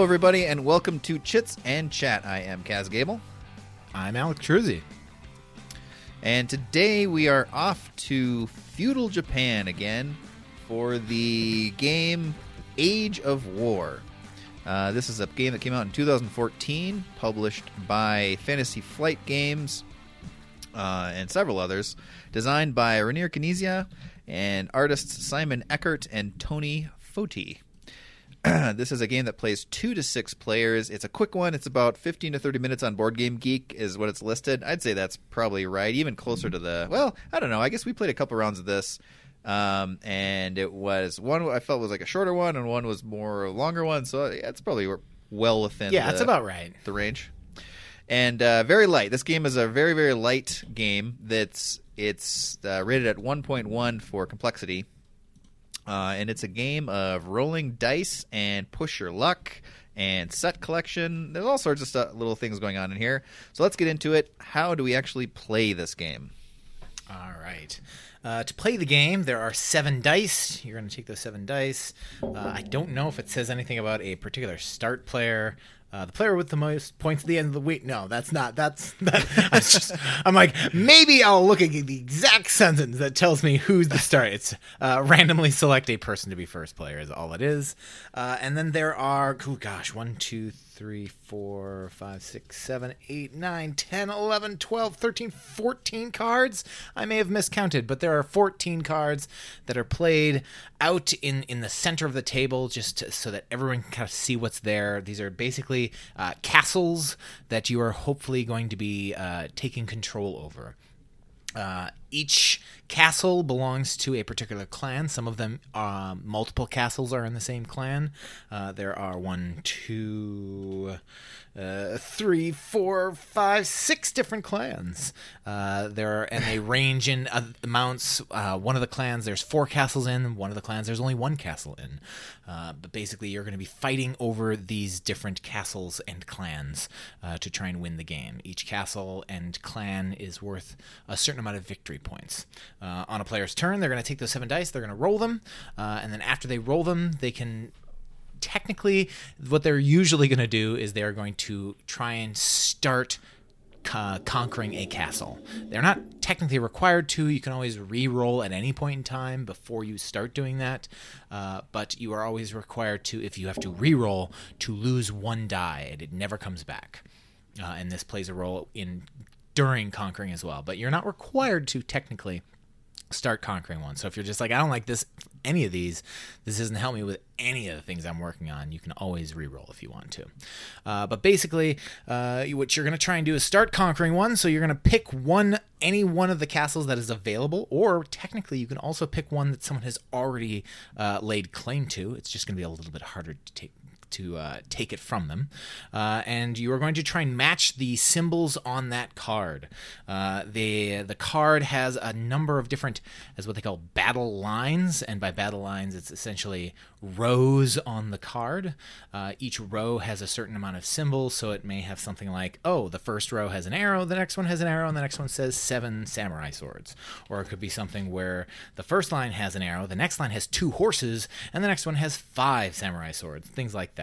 Hello, everybody, and welcome to Chits and Chat. I am Kaz Gable, I'm Alec Truzzi. and today we are off to feudal Japan again for the game Age of War. Uh, this is a game that came out in 2014, published by Fantasy Flight Games uh, and several others, designed by Reiner Knizia and artists Simon Eckert and Tony Foti. this is a game that plays two to six players. It's a quick one. It's about 15 to 30 minutes on Board Game Geek, is what it's listed. I'd say that's probably right, even closer to the. Well, I don't know. I guess we played a couple rounds of this. Um, and it was one I felt was like a shorter one, and one was more longer one. So yeah, it's probably well within. Yeah, the, that's about right. the range. And uh, very light. This game is a very very light game. That's it's uh, rated at 1.1 for complexity. Uh, and it's a game of rolling dice and push your luck and set collection. There's all sorts of stuff, little things going on in here. So let's get into it. How do we actually play this game? All right. Uh, to play the game, there are seven dice. You're going to take those seven dice. Uh, I don't know if it says anything about a particular start player. Uh, the player with the most points at the end of the week. No, that's not. That's that. That's just. I'm like maybe I'll look at the exact sentence that tells me who's the start. It's uh, randomly select a person to be first player is all it is. Uh, and then there are. Oh gosh, one, two, three, four, five, six, seven, eight, nine, 10, 11, 12, 13, 14 cards. I may have miscounted, but there are 14 cards that are played out in, in the center of the table just to, so that everyone can kind of see what's there. These are basically uh, castles that you are hopefully going to be uh, taking control over. Uh, each castle belongs to a particular clan. Some of them, uh, multiple castles are in the same clan. Uh, there are one, two, uh, three, four, five, six different clans. Uh, there are, and they range in uh, amounts. Uh, one of the clans, there's four castles in. One of the clans, there's only one castle in. Uh, but basically, you're going to be fighting over these different castles and clans uh, to try and win the game. Each castle and clan is worth a certain amount of victory points. Uh, on a player's turn, they're going to take those seven dice, they're going to roll them, uh, and then after they roll them, they can technically what they're usually going to do is they're going to try and start uh, conquering a castle. They're not technically required to. You can always re-roll at any point in time before you start doing that, uh, but you are always required to, if you have to re-roll, to lose one die, and it never comes back. Uh, and this plays a role in during conquering as well. But you're not required to technically start conquering one. So if you're just like, I don't like this, any of these, this doesn't help me with any of the things I'm working on, you can always re-roll if you want to. Uh, but basically, uh, what you're going to try and do is start conquering one. So you're going to pick one, any one of the castles that is available, or technically, you can also pick one that someone has already uh, laid claim to. It's just going to be a little bit harder to take to uh, take it from them. Uh, and you are going to try and match the symbols on that card. Uh, the the card has a number of different, as what they call battle lines, and by battle lines, it's essentially rows on the card. Uh, each row has a certain amount of symbols, so it may have something like, oh, the first row has an arrow, the next one has an arrow, and the next one says seven samurai swords. Or it could be something where the first line has an arrow, the next line has two horses, and the next one has five samurai swords, things like that.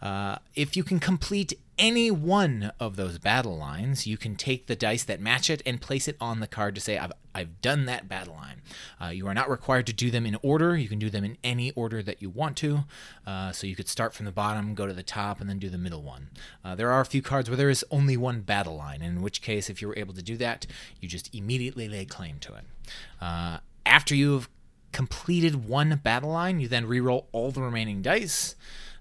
Uh, if you can complete any one of those battle lines, you can take the dice that match it and place it on the card to say, I've, I've done that battle line. Uh, you are not required to do them in order. You can do them in any order that you want to. Uh, so you could start from the bottom, go to the top, and then do the middle one. Uh, there are a few cards where there is only one battle line, in which case, if you were able to do that, you just immediately lay claim to it. Uh, after you've completed one battle line, you then re-roll all the remaining dice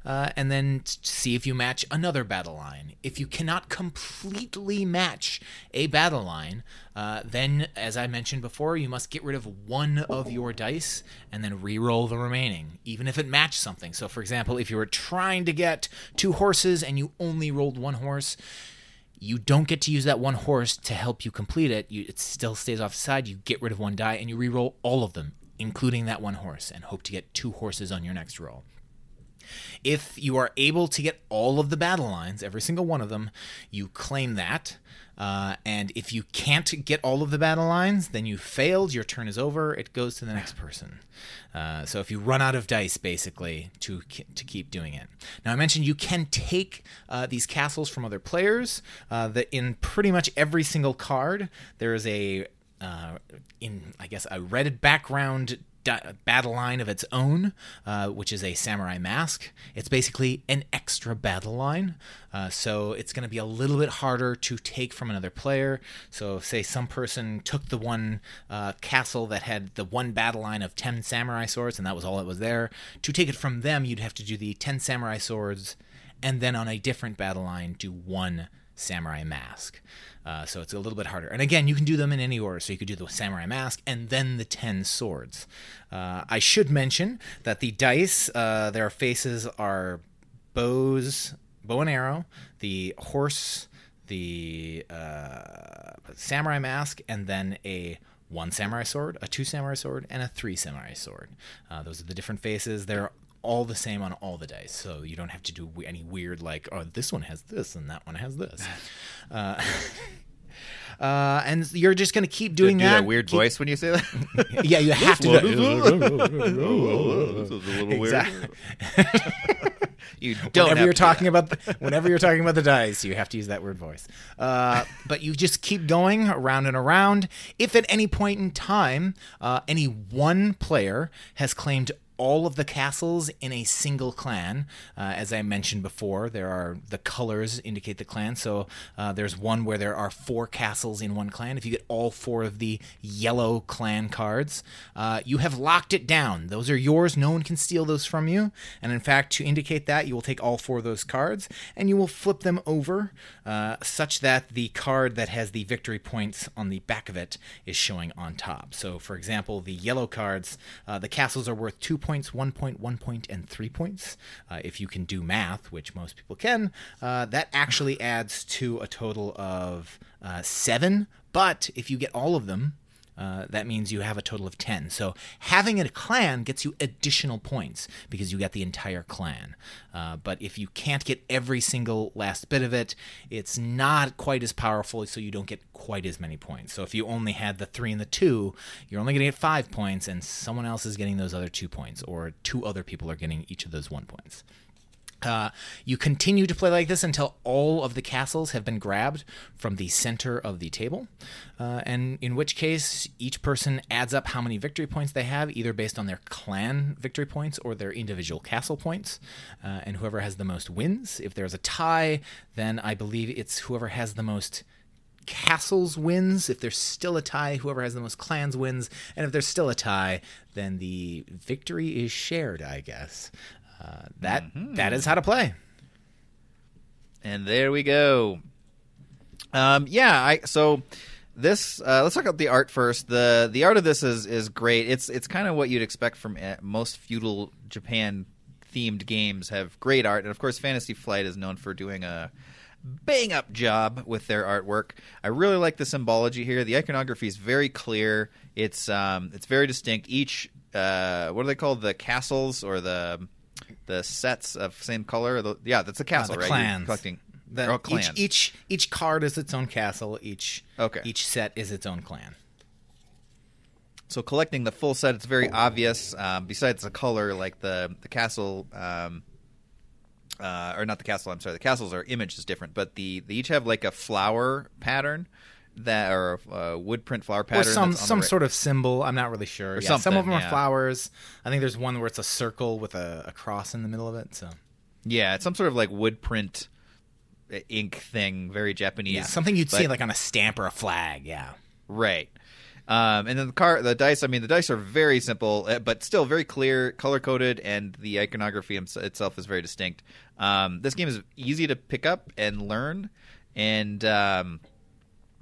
uh, and then see if you match another battle line. If you cannot completely match a battle line, uh, then, as I mentioned before, you must get rid of one of your dice and then re-roll the remaining, even if it matched something. So, for example, if you were trying to get two horses and you only rolled one horse, you don't get to use that one horse to help you complete it. You, it still stays off the side. You get rid of one die and you re-roll all of them, including that one horse, and hope to get two horses on your next roll. If you are able to get all of the battle lines, every single one of them, you claim that. Uh, and if you can't get all of the battle lines, then you failed. Your turn is over. It goes to the next person. Uh, so if you run out of dice, basically, to to keep doing it. Now I mentioned you can take uh, these castles from other players. Uh, that in pretty much every single card there is a uh, in I guess a red background battle line of its own, uh, which is a samurai mask. It's basically an extra battle line, uh, so it's going to be a little bit harder to take from another player. So, say some person took the one uh, castle that had the one battle line of 10 samurai swords, and that was all that was there. To take it from them, you'd have to do the 10 samurai swords, and then on a different battle line, do one samurai mask. Uh, so it's a little bit harder. And again, you can do them in any order. So you could do the samurai mask and then the 10 swords. Uh, I should mention that the dice, uh, their faces are bows, bow and arrow, the horse, the uh, samurai mask, and then a one samurai sword, a two samurai sword, and a three samurai sword. Uh, those are the different faces. They're all the same on all the dice, so you don't have to do any weird like, oh, this one has this and that one has this. Uh, uh, and you're just going to keep doing do that. that weird keep, voice when you say that. yeah, you have to. Do, this is a little exactly. weird. you don't. Whenever you're talking about the, whenever you're talking about the dice, you have to use that weird voice. Uh, but you just keep going around and around. If at any point in time, uh, any one player has claimed all of the castles in a single clan. Uh, as I mentioned before, there are the colors indicate the clan. So uh, there's one where there are four castles in one clan. If you get all four of the yellow clan cards, uh, you have locked it down. Those are yours. No one can steal those from you. And in fact, to indicate that, you will take all four of those cards and you will flip them over uh, such that the card that has the victory points on the back of it is showing on top. So, for example, the yellow cards, uh, the castles are worth two points, one point, one point, and three points. Uh, if you can do math, which most people can, uh, that actually adds to a total of uh, seven. But if you get all of them, uh, that means you have a total of 10. So having a clan gets you additional points because you get the entire clan. Uh, but if you can't get every single last bit of it, it's not quite as powerful, so you don't get quite as many points. So if you only had the three and the two, you're only going to get five points, and someone else is getting those other two points, or two other people are getting each of those one points. Uh, you continue to play like this until all of the castles have been grabbed from the center of the table, uh, and in which case each person adds up how many victory points they have, either based on their clan victory points or their individual castle points. Uh, and whoever has the most wins. If there's a tie, then I believe it's whoever has the most castles wins. If there's still a tie, whoever has the most clans wins. And if there's still a tie, then the victory is shared, I guess. Uh, that that is how to play. And there we go. Um, yeah, I so this uh, let's talk about the art first. the The art of this is is great. It's it's kind of what you'd expect from uh, most feudal Japan themed games. Have great art, and of course, Fantasy Flight is known for doing a bang up job with their artwork. I really like the symbology here. The iconography is very clear. It's um, it's very distinct. Each uh, what are they called? The castles or the the sets of same color. The, yeah, that's a castle, the right? You're collecting. The- each, each each card is its own castle. Each Okay. each set is its own clan. So collecting the full set, it's very obvious. Um, besides the color, like the the castle, um, uh, or not the castle. I'm sorry, the castles are image is different, but the they each have like a flower pattern that or a wood print flower Or pattern. some the some right- sort of symbol. I'm not really sure. Or Yeah, some of them are flowers. I think there's one where it's a circle with a, a cross in the middle of it. So Yeah, it's some sort of like wood print uh, ink thing, very Japanese. yeah, something you'd see like on a stamp or a flag. Yeah. Right. Um, and then the car, the dice. I mean, the dice are very simple, uh, but still very clear, color coded, and the iconography itself is very distinct. Um, this game is easy to pick up and learn, and um,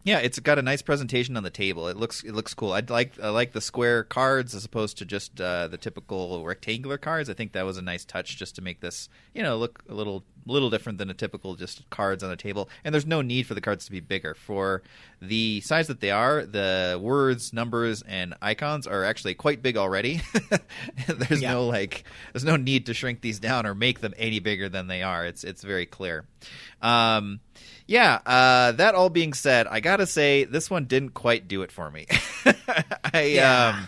yeah, it's got a nice presentation on the table. It looks it looks cool. I like I like the square cards as opposed to just uh, the typical rectangular cards. I think that was a nice touch just to make this you know look a little little different than a typical just cards on a table, and there's no need for the cards to be bigger. For the size that they are, the words, numbers, and icons are actually quite big already. there's Yeah. no like, there's no need to shrink these down or make them any bigger than they are. It's it's very clear. Um, yeah. Uh, that all being said, I gotta say this one didn't quite do it for me. I Yeah. um.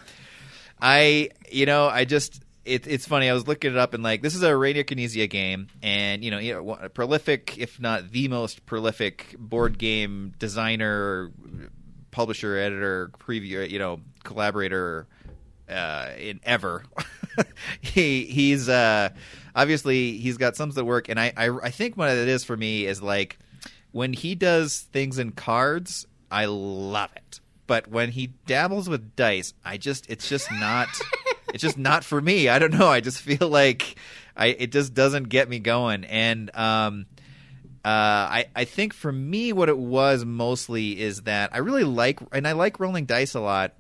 I, you know, I just it, it's funny. I was looking it up and like this is a Reiner Knizia game, and you know, you know, a prolific, if not the most prolific board game designer, publisher, editor, preview, you know, collaborator uh, in ever. he he's uh, obviously he's got some that work, and I, I I think what it is for me is like when he does things in cards, I love it. But when he dabbles with dice, I just it's just not it's just not for me. I don't know. I just feel like I it just doesn't get me going. And um uh, I, I think for me, what it was mostly is that I really like, and I like rolling dice a lot,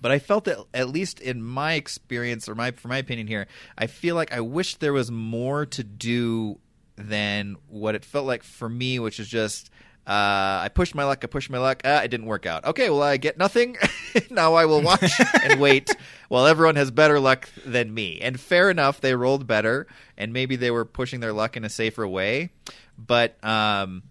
but I felt that at least in my experience or my for my opinion here, I feel like I wish there was more to do than what it felt like for me, which is just uh, I pushed my luck, I pushed my luck, ah, it didn't work out. Okay, well I get nothing. now I will watch and wait while everyone has better luck than me. And fair enough, they rolled better, and maybe they were pushing their luck in a safer way, but um,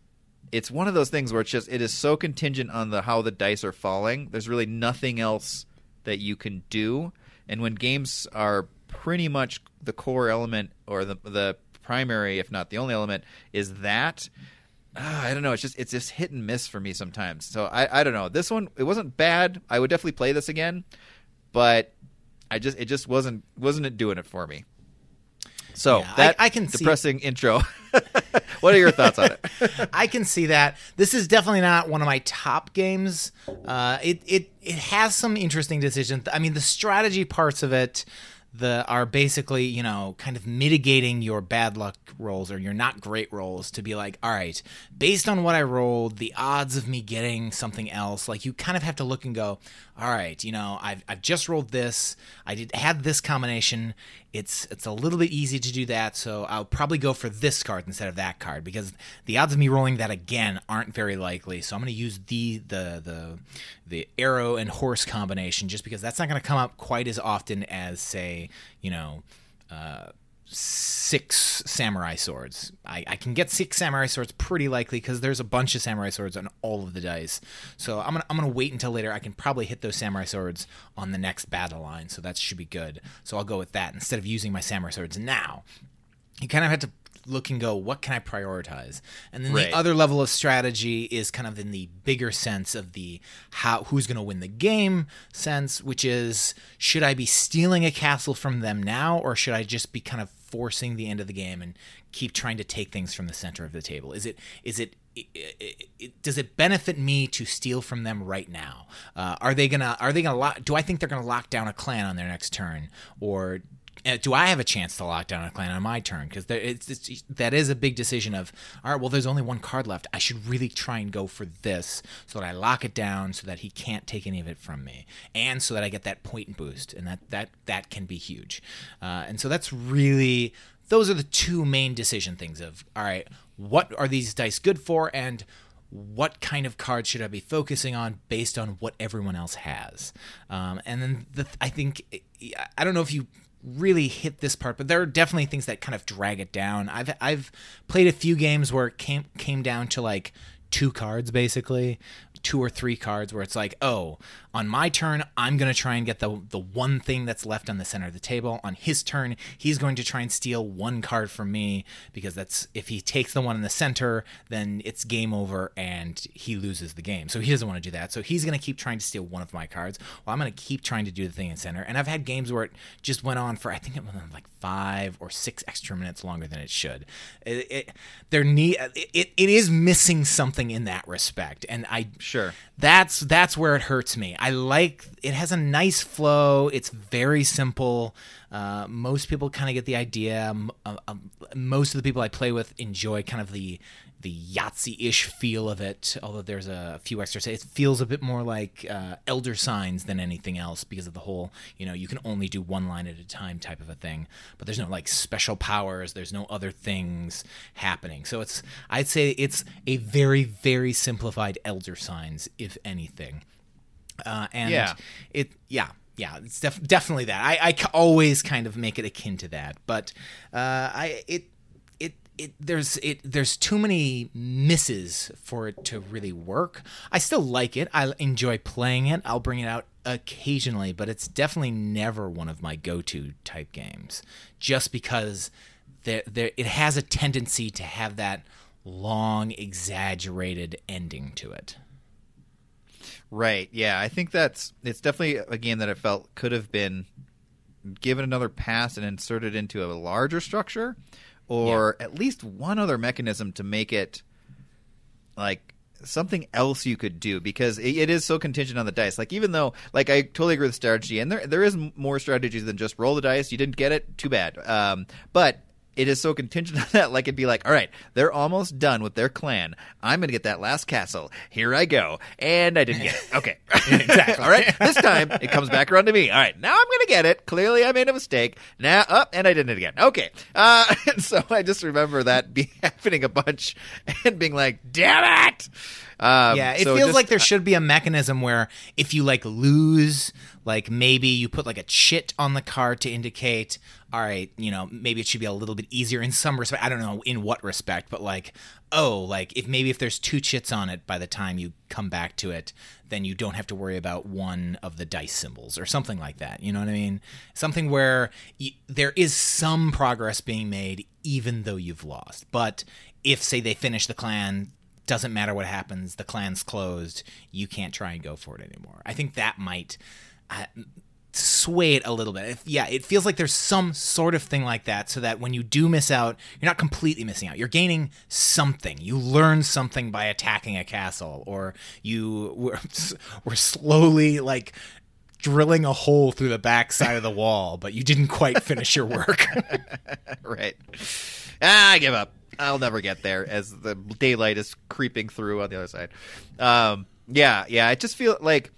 it's one of those things where it's just it is so contingent on the how the dice are falling. There's really nothing else that you can do. And when games are pretty much the core element or the the primary, if not the only element, is that. ah, I don't know. It's just it's just hit and miss for me sometimes. So I, I don't know. This one it wasn't bad. I would definitely play this again, but I just it just wasn't wasn't it doing it for me. So Yeah, that I can see- depressing intro. what are your thoughts on it? I can see that. This is definitely not one of my top games. Uh, it it it has some interesting decisions. I mean, the strategy parts of it, the are basically you know kind of mitigating your bad luck rolls or your not great rolls to be like, all right, based on what I rolled, the odds of me getting something else, like you kind of have to look and go, all right, you know, I've I've just rolled this. I did had this combination. It's it's a little bit easy to do that, so I'll probably go for this card instead of that card because the odds of me rolling that again aren't very likely. So I'm going to use the the the the arrow and horse combination just because that's not going to come up quite as often as say you know. Uh, six samurai swords. I, I can get six samurai swords pretty likely because there's a bunch of samurai swords on all of the dice. So I'm gonna I'm gonna wait until later. I can probably hit those samurai swords on the next battle line, so that should be good. So I'll go with that instead of using my samurai swords now. You kind of have to look and go, what can I prioritize? And then Right. the other level of strategy is kind of in the bigger sense of the how who's going to win the game sense, which is should I be stealing a castle from them now, or should I just be kind of forcing the end of the game and keep trying to take things from the center of the table? Is it is it i- i- i- does it benefit me to steal from them right now? Uh, are they gonna Are they gonna lock? Do I think they're gonna lock down a clan on their next turn, or do I have a chance to lock down a clan on my turn? Because that is a big decision of all right. Well, there's only one card left. I should really try and go for this so that I lock it down so that he can't take any of it from me, and so that I get that point boost, and that that that can be huge. Uh, and so that's really those are the two main decision things of all right. What are these dice good for, and what kind of cards should I be focusing on based on what everyone else has? Um, and then the, I think I don't know if you really hit this part, but there are definitely things that kind of drag it down. I've I've played a few games where it came came down to like two cards basically two or three cards where it's like oh on my turn i'm going to try and get the the one thing that's left on the center of the table. On his turn he's going to try and steal one card from me because that's if he takes the one in the center then it's game over and he loses the game. So he doesn't want to do that. So he's going to keep trying to steal one of my cards well i'm going to keep trying to do the thing in center. And i've had games where it just went on for i think it went on like five or six extra minutes longer than it should. It, it there need it, it is missing something in that respect. And i Sure. that's that's where it hurts me. I like it has a nice flow. It's very simple. Uh, most people kind of get the idea. M- uh, um, most of the people I play with enjoy kind of the the Yahtzee-ish feel of it. Although there's a few extras, it feels a bit more like uh, Elder Signs than anything else because of the whole you know you can only do one line at a time type of a thing. But there's no like special powers. There's no other things happening. So it's I'd say it's a very very simplified Elder Signs, if anything. Uh, and Yeah. it yeah yeah it's def- definitely that I, I always kind of make it akin to that but uh, I it it there's it there's too many misses for it to really work. I still like it. I enjoy playing it. I'll bring it out occasionally but it's definitely never one of my go-to type games just because there there it has a tendency to have that long exaggerated ending to it. Right. Yeah, I think that's it's definitely a game that I felt could have been given another pass and inserted into a larger structure or at least one other mechanism to make it like something else you could do because it, it is so contingent on the dice. Like even though like I totally agree with strategy and there there is more strategies than just roll the dice. You didn't get it, too bad. Um, but it is so contingent on that. Like it'd be like, all right, they're almost done with their clan. I'm gonna get that last castle. Here I go, and I didn't get it. Okay, exactly. all right, this time it comes back around to me. All right, now I'm gonna get it. Clearly, I made a mistake. Now up, and I did it again. Okay, uh, and so I just remember that be happening a bunch and being like, damn it. Um, Yeah, it so feels just- like there should be a mechanism where if you like lose, like maybe you put like a chit on the card to indicate, all right, you know, maybe it should be a little bit easier in some respect. I don't know in what respect, but like, oh, like if maybe if there's two chits on it by the time you come back to it, then you don't have to worry about one of the dice symbols or something like that. You know what I mean? Something where y- there is some progress being made even though you've lost. But if say they finish the clan doesn't matter what happens the clan's closed you can't try and go for it anymore. I think that might uh, sway it a little bit. If, yeah it feels like there's some sort of thing like that so that when you do miss out you're not completely missing out. You're gaining something. You learn something by attacking a castle or you were, were slowly like drilling a hole through the back side of the wall but you didn't quite finish your work. Right. Ah, I give up. I'll never get there as the daylight is creeping through on the other side. Um, yeah, yeah. I just feel like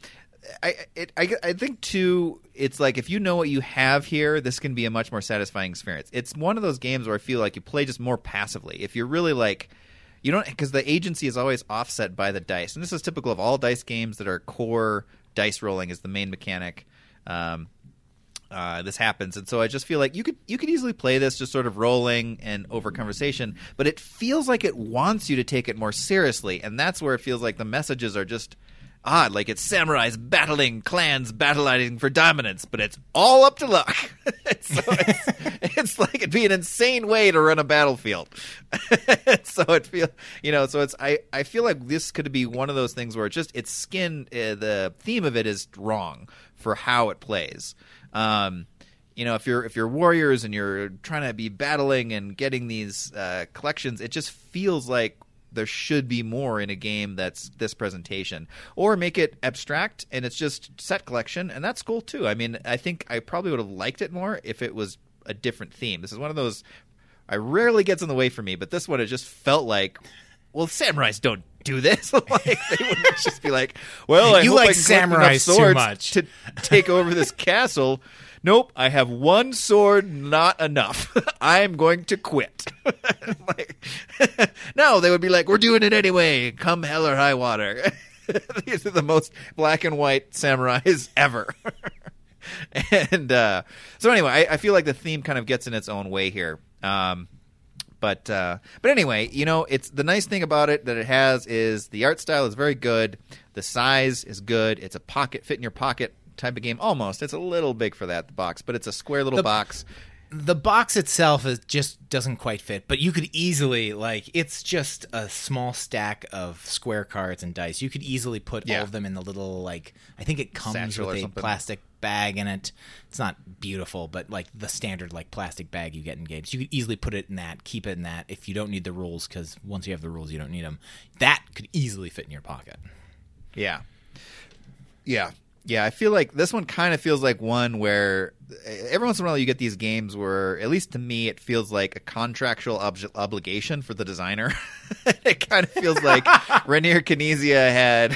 I, it, I, I think too. It's like if you know what you have here, this can be a much more satisfying experience. It's one of those games where I feel like you play just more passively. If you're really like. You don't because the agency is always offset by the dice, and this is typical of all dice games that are core dice rolling is the main mechanic. Um, uh, this happens, and so I just feel like you could you could easily play this just sort of rolling and over conversation, but it feels like it wants you to take it more seriously, and that's where it feels like the messages are just odd. Like it's samurais battling clans battling for dominance, but it's all up to luck. so it's, it's like it'd be an insane way to run a battlefield. so it feel you know so it's I I feel like this could be one of those things where it's just its skin uh, the theme of it is wrong for how it plays. Um, you know, if you're if you're warriors and you're trying to be battling and getting these uh, collections, it just feels like there should be more in a game that's this presentation, or make it abstract and it's just set collection, and that's cool too. I mean, I think I probably would have liked it more if it was a different theme. This is one of those I rarely gets in the way for me, but this one it just felt like, well, samurais don't do this. like they would just be like, well, I You I like enough samurais too swords much. to take over this castle. Nope, I have one sword, not enough. I'm going to quit. like, no, they would be like, we're doing it anyway. Come hell or high water. These are the most black and white samurais ever. and uh, so anyway, I, I feel like the theme kind of gets in its own way here. Um, but uh, but anyway, you know, it's the nice thing about it that it has is the art style is very good. The size is good. It's a pocket fit in your pocket type of game. Almost, it's a little big for that the box, but it's a square little The- box. the box itself is just doesn't quite fit but you could easily like it's just a small stack of square cards and dice you could easily put Yeah. all of them in the little like i think it comes Satchel with a plastic bag in it it's not beautiful but like the standard like plastic bag you get in games you could easily put it in that keep it in that if you don't need the rules because once you have the rules you don't need them that could easily fit in your pocket Yeah. Yeah. Yeah, I feel like this one kind of feels like one where every once in a while you get these games where, at least to me, it feels like a contractual ob- obligation for the designer. it kind of feels like Reiner Knizia had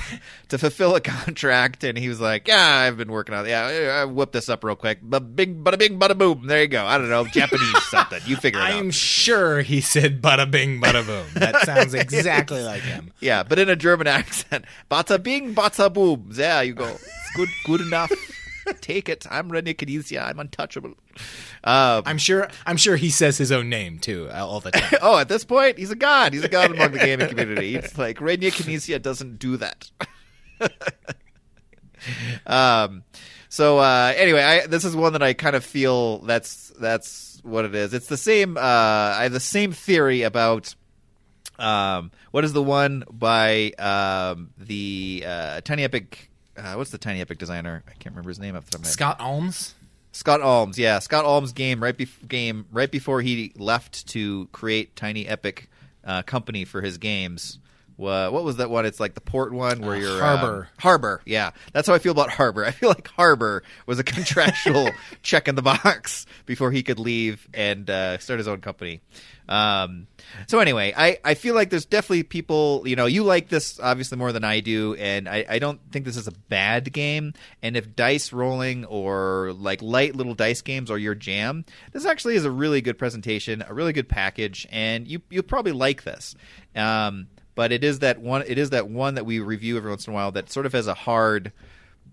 to fulfill a contract, and he was like, "Yeah, I've been working on it. Yeah, I whip this up real quick. But bing, bada bing, bada boom. There you go. I don't know, Japanese something. You figure it out." I'm sure he said bada bing, bada boom. That sounds exactly like him. Yeah, but in a German accent. Bada bing, bada boom. There you go. It's good, good enough. Take it. I'm Reiner Knizia. I'm untouchable. Um, I'm sure. I'm sure he says his own name too uh, all the time. oh, at this point, he's a god. He's a god among the gaming community. It's like Reiner Knizia doesn't do that. um, so uh, anyway, I, this is one that I kind of feel that's that's what it is. It's the same. Uh, I have the same theory about. Um, what is the one by um, the uh, Tiny Epic? Uh, what's the Tiny Epic designer? I can't remember his name off the top of my. Scott Almes. Scott Almes, yeah, Scott Almes' game right bef- game right before he left to create Tiny Epic uh, company for his games. Wha- what was that one? It's like the port one where Uh, you're Harbor. uh, Harbor, yeah. That's how I feel about Harbor. I feel like Harbor was a contractual check in the box before he could leave and uh, start his own company. Um, so anyway, I, I feel like there's definitely people, you know, you like this obviously more than I do, and I, I don't think this is a bad game. And if dice rolling or like light little dice games are your jam, this actually is a really good presentation, a really good package, and you you'll probably like this. Um, but it is that one it is that one that we review every once in a while that sort of has a hard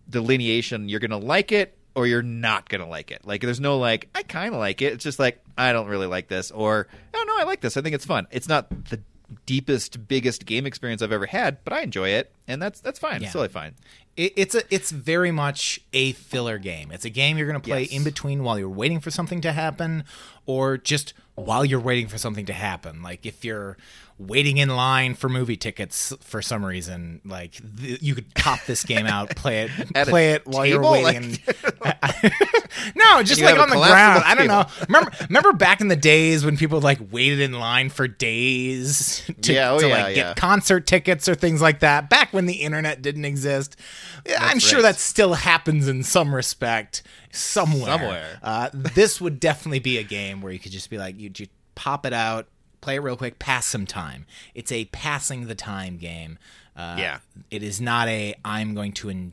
delineation. You're gonna like it or you're not gonna like it. Like there's no like I kind of like it. It's just like I don't really like this or oh no I like this. I think it's fun. It's not the deepest biggest game experience I've ever had, but I enjoy it and that's that's fine. Yeah. It's totally fine. It, it's a it's very much a filler game. It's a game you're going to play Yes. in between while you're waiting for something to happen, or just while you're waiting for something to happen. Like if you're waiting in line for movie tickets for some reason, like th- you could pop this game out, play it, play it while you're table? waiting. no, just like on the ground. I don't know. Remember, remember back in the days when people like waited in line for days to, Yeah, oh to yeah, like yeah. get concert tickets or things like that. Back when the internet didn't exist, I'm sure right. that still happens in some respect somewhere. Somewhere. Uh, this would definitely be a game where you could just be like, you, you pop it out, play it real quick, pass some time. It's a passing the time game. Uh, Yeah. It is not a I'm going to en-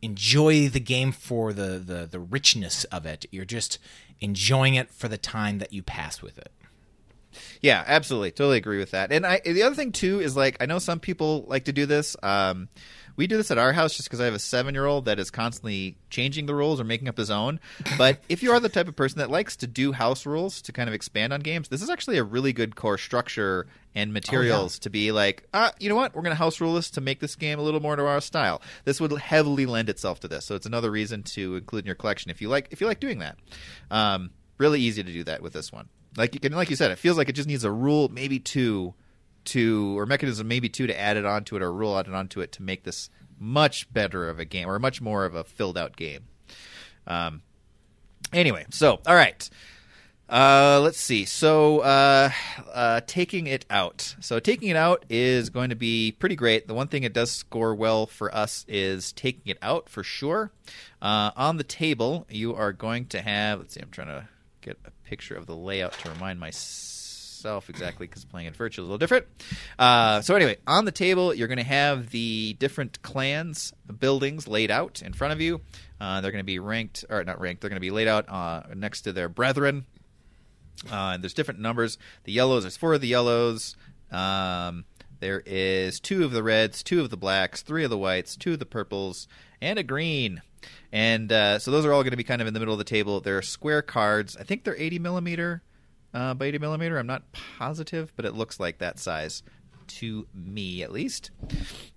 enjoy the game for the, the the richness of it. You're just enjoying it for the time that you pass with it. Yeah, absolutely, totally agree with that. And I, the other thing too is like I know some people like to do this. Um, we do this at our house just because I have a seven-year-old that is constantly changing the rules or making up his own. But if you are the type of person that likes to do house rules to kind of expand on games, this is actually a really good core structure and materials to be like, uh, you know what, we're going to house rule this to make this game a little more to our style. This would heavily lend itself to this, so it's another reason to include in your collection if you like if you like doing that. Um, really easy to do that with this one. Like you can, like you said, it feels like it just needs a rule, maybe two, to or mechanism, maybe two to add it onto it or rule added onto it to make this much better of a game or much more of a filled out game. Um, anyway, so all right. Uh, let's see. So, uh, uh, taking it out. So, taking it out is going to be pretty great. The one thing it does score well for us is taking it out for sure. Uh, on the table, you are going to have. Let's see. I'm trying to get a picture of the layout to remind myself exactly because playing it virtual is a little different. Uh, so, anyway, on the table, you're going to have the different clans buildings laid out in front of you. Uh, they're going to be ranked, or not ranked. They're going to be laid out uh, next to their brethren. Uh, and there's different numbers. The yellows, there's four of the yellows. Um, there is two of the reds, two of the blacks, three of the whites, two of the purples, and a green. And uh, so those are all going to be kind of in the middle of the table. They're square cards. I think they're 80 millimeter uh, by 80 millimeter. I'm not positive, but it looks like that size to me at least.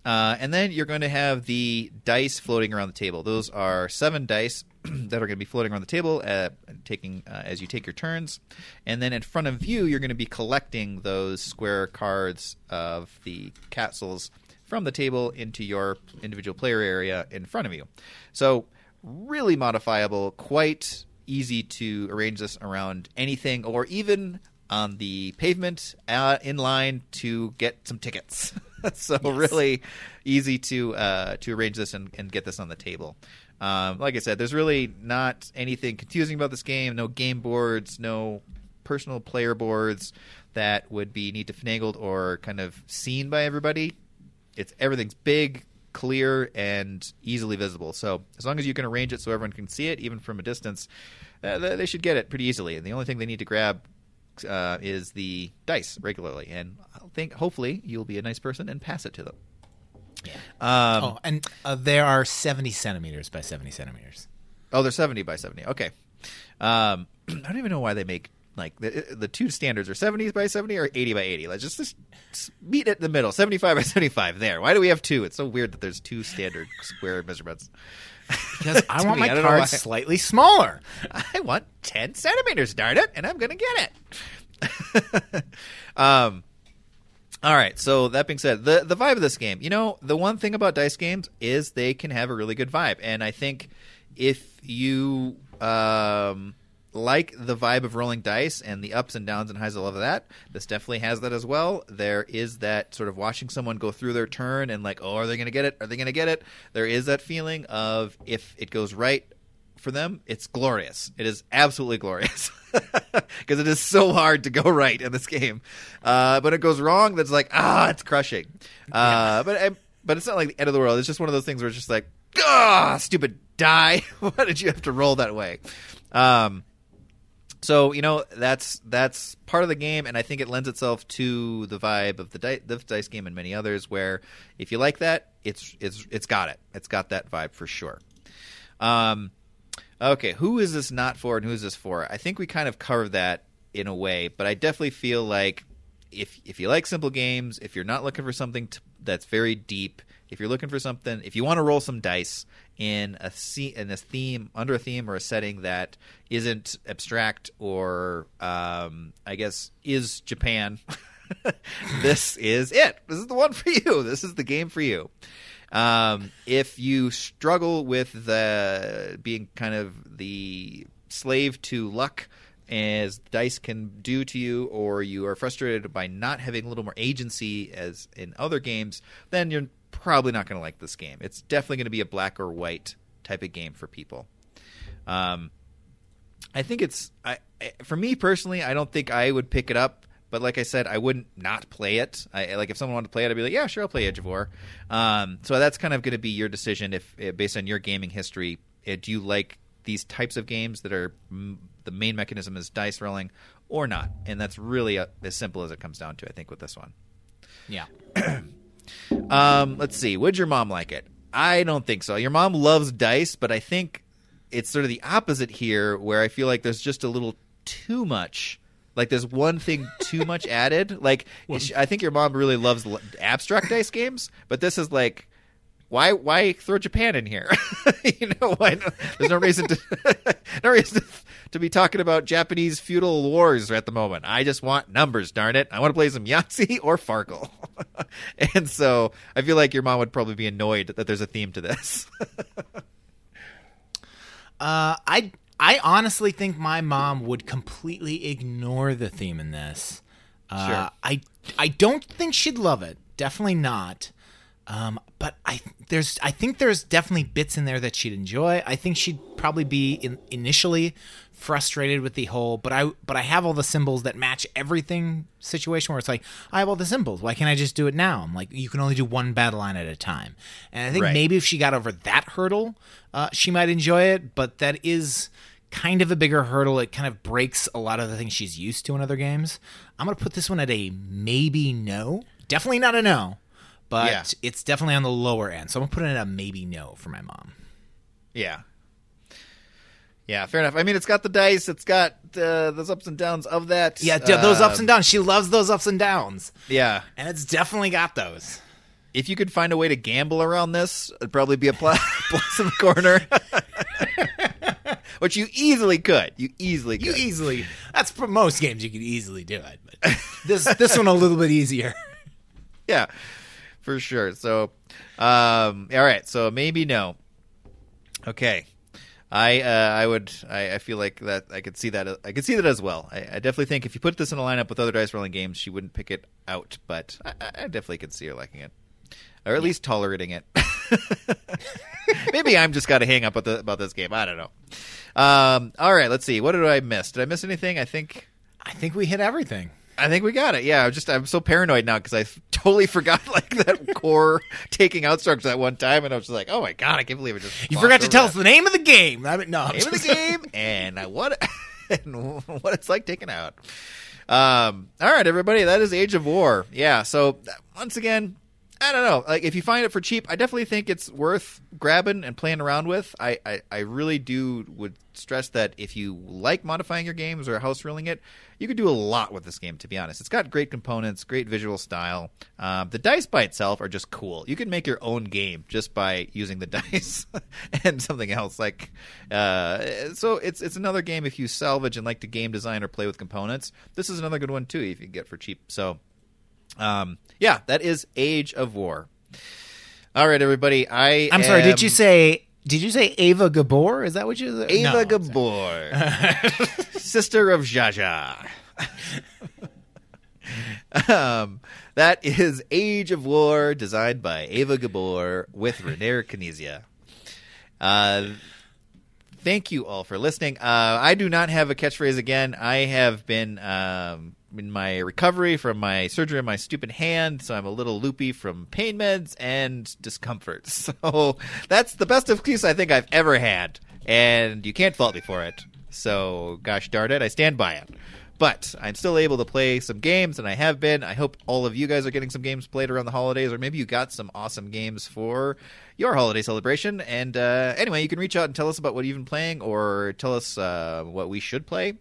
Uh, and then you're going to have the dice floating around the table. Those are seven dice that are going to be floating around the table, uh, taking uh, as you take your turns. And then in front of you, you're going to be collecting those square cards of the castles from the table into your individual player area in front of you. So really modifiable, quite easy to arrange this around anything or even on the pavement uh, in line to get some tickets. so really easy to uh, to arrange this and, and get this on the table. Um, like I said, there's really not anything confusing about this game. No game boards, no personal player boards that would be neat to finagled or kind of seen by everybody. It's everything's big, clear, and easily visible. So as long as you can arrange it so everyone can see it, even from a distance, uh, they should get it pretty easily. And the only thing they need to grab uh, is the dice regularly. And I think hopefully you'll be a nice person and pass it to them. Um, oh, and uh, there are 70 centimeters by 70 centimeters. Oh, they're 70 by 70. Okay. Um, I don't even know why they make like the, the two standards are 70 by 70 or 80 by 80. Let's just, just, just meet it in the middle. 75 by 75 there. Why do we have two? It's so weird that there's two standard square measurements. Because I want me, my I don't know why. cards slightly smaller. I want 10 centimeters, darn it, and I'm going to get it. um, all right. So that being said, the the vibe of this game, you know, the one thing about dice games is they can have a really good vibe, and I think if you um, like the vibe of rolling dice and the ups and downs and highs and love of that, this definitely has that as well. There is that sort of watching someone go through their turn and like, oh, are they going to get it? Are they going to get it? There is that feeling of if it goes right for them, it's glorious. It is absolutely glorious because it is so hard to go right in this game. Uh, but it goes wrong, that's like ah, it's crushing. Uh, But I- but it's not like the end of the world. It's just one of those things where it's just like ah, stupid die. Why did you have to roll that way? Um, so you know that's that's part of the game, and I think it lends itself to the vibe of the, di- the dice game and many others. Where if you like that, it's it's it's got it. It's got that vibe for sure. Um, okay, who is this not for, and who is this for? I think we kind of covered that in a way, but I definitely feel like if if you like simple games, if you're not looking for something t- that's very deep, if you're looking for something, if you want to roll some dice in a in a theme under a theme or a setting that isn't abstract or um, I guess is Japan, this is it. This is the one for you. This is the game for you. Um, if you struggle with the being kind of the slave to luck as dice can do to you, or you are frustrated by not having a little more agency as in other games, then you're probably not going to like this game. It's definitely going to be a black or white type of game for people. Um, I think it's I, I- for me personally. I don't think I would pick it up, but like I said, I wouldn't not play it. I like if someone wanted to play it, I'd be like, yeah, sure, I'll play Age of War. Um, so that's kind of going to be your decision if eh, based on your gaming history. eh, Do you like these types of games that are mm, the main mechanism is dice rolling or not? And that's really uh as simple as it comes down to. I think with this one. Yeah. Um, let's see. Would your mom like it? I don't think so. Your mom loves dice, but I think it's sort of the opposite here, where I feel like there's just a little too much. Like there's one thing too much added. Like I think your mom really loves abstract dice games, but this is like. Why? Why throw Japan in here? you know, why? There's no reason to, no reason to, to be talking about Japanese feudal wars at the moment. I just want numbers, darn it! I want to play some Yahtzee or Farkle, and so I feel like your mom would probably be annoyed that there's a theme to this. Uh, I I honestly think my mom would completely ignore the theme in this. Uh, Sure. I I don't think she'd love it. Definitely not. Um, but I there's I think there's definitely bits in there that she'd enjoy. I think she'd probably be in, initially frustrated with the whole but I but I have all the symbols that match everything situation where it's like I have all the symbols. Why can't I just do it now? I'm like you can only do one battle line at a time. And I think Right. maybe if she got over that hurdle, uh, she might enjoy it. But that is kind of a bigger hurdle. It kind of breaks a lot of the things she's used to in other games. I'm gonna put this one at a maybe no. Definitely not a no, but Yeah. it's definitely on the lower end. So I'm gonna put it at a maybe no for my mom. yeah, yeah, fair enough. I mean, it's got the dice. It's got uh, those ups and downs of that. Yeah, d- those ups Um, and downs. She loves those ups and downs, Yeah, and it's definitely got those. if you could find a way to gamble around this, it'd probably be a pl- blossom corner. Which you easily could. You easily could. You easily. That's for most games you could easily do it, but this this one a little bit easier. yeah, for sure. So, um, all right. So maybe no. Okay. I uh, I would I, I feel like that I could see that I could see that as well. I, I definitely think if you put this in a lineup with other dice rolling games, she wouldn't pick it out. But I, I definitely could see her liking it, or at least tolerating it. Maybe I'm just got to hang up about, the, about this game. I don't know. Um, all right, let's see. What did I miss? Did I miss anything? I think I think we hit everything. I think we got it. Yeah, I'm just I'm so paranoid now because I totally forgot like that core taking out structure that one time, and I was just like, oh my god, I can't believe it just. You forgot to tell that. us the name of the game. I mean, no, name of the game and I- what and what it's like taking out. Um, all right, everybody, that is Age of War. Yeah. So once again, I don't know. Like, if you find it for cheap, I definitely think it's worth grabbing and playing around with. I, I, I really do would stress that if you like modifying your games or house ruling it, you could do a lot with this game. To be honest, it's got great components, great visual style. Um, the dice by itself are just cool. You can make your own game just by using the dice and something else. Like, uh, so it's it's another game if you salvage and like to game design or play with components. This is another good one too if you get for cheap. So. Um, yeah, that is Age of War. All right, everybody. I I'm sorry. Did you say? Did you say Ava Gabor? Is that what you? Said? Ava no. Gabor, sister of Zsa Zsa? um, that is Age of War, designed by Ava Gabor with Reiner Knizia. Uh, thank you all for listening. Uh, I do not have a catchphrase again. I have been um, in my recovery from my surgery on my stupid hand, so I'm a little loopy from pain meds and discomfort. So that's the best excuse I think I've ever had, and you can't fault me for it. So, gosh darn it, I stand by it. But I'm still able to play some games, and I have been. I hope all of you guys are getting some games played around the holidays, or maybe you got some awesome games for your holiday celebration. And uh, anyway, you can reach out and tell us about what you've been playing, or tell us uh, what we should play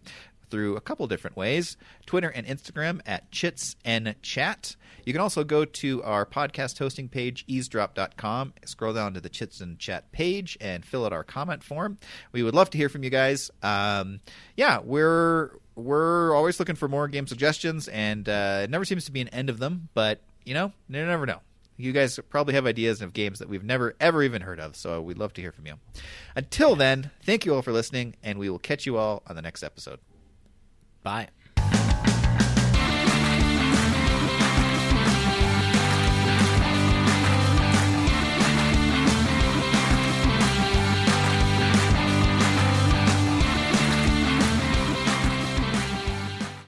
through a couple different ways Twitter and Instagram at Chits and Chat. You can also go to our podcast hosting page, eavesdrop.com, scroll down to the Chits and Chat page, and fill out our comment form. We would love to hear from you guys. Um, yeah, we're we're always looking for more game suggestions, and uh, it never seems to be an end of them, but you know, you never know. You guys probably have ideas of games that we've never ever even heard of, so we'd love to hear from you. Until then, thank you all for listening, and we will catch you all on the next episode. Bye.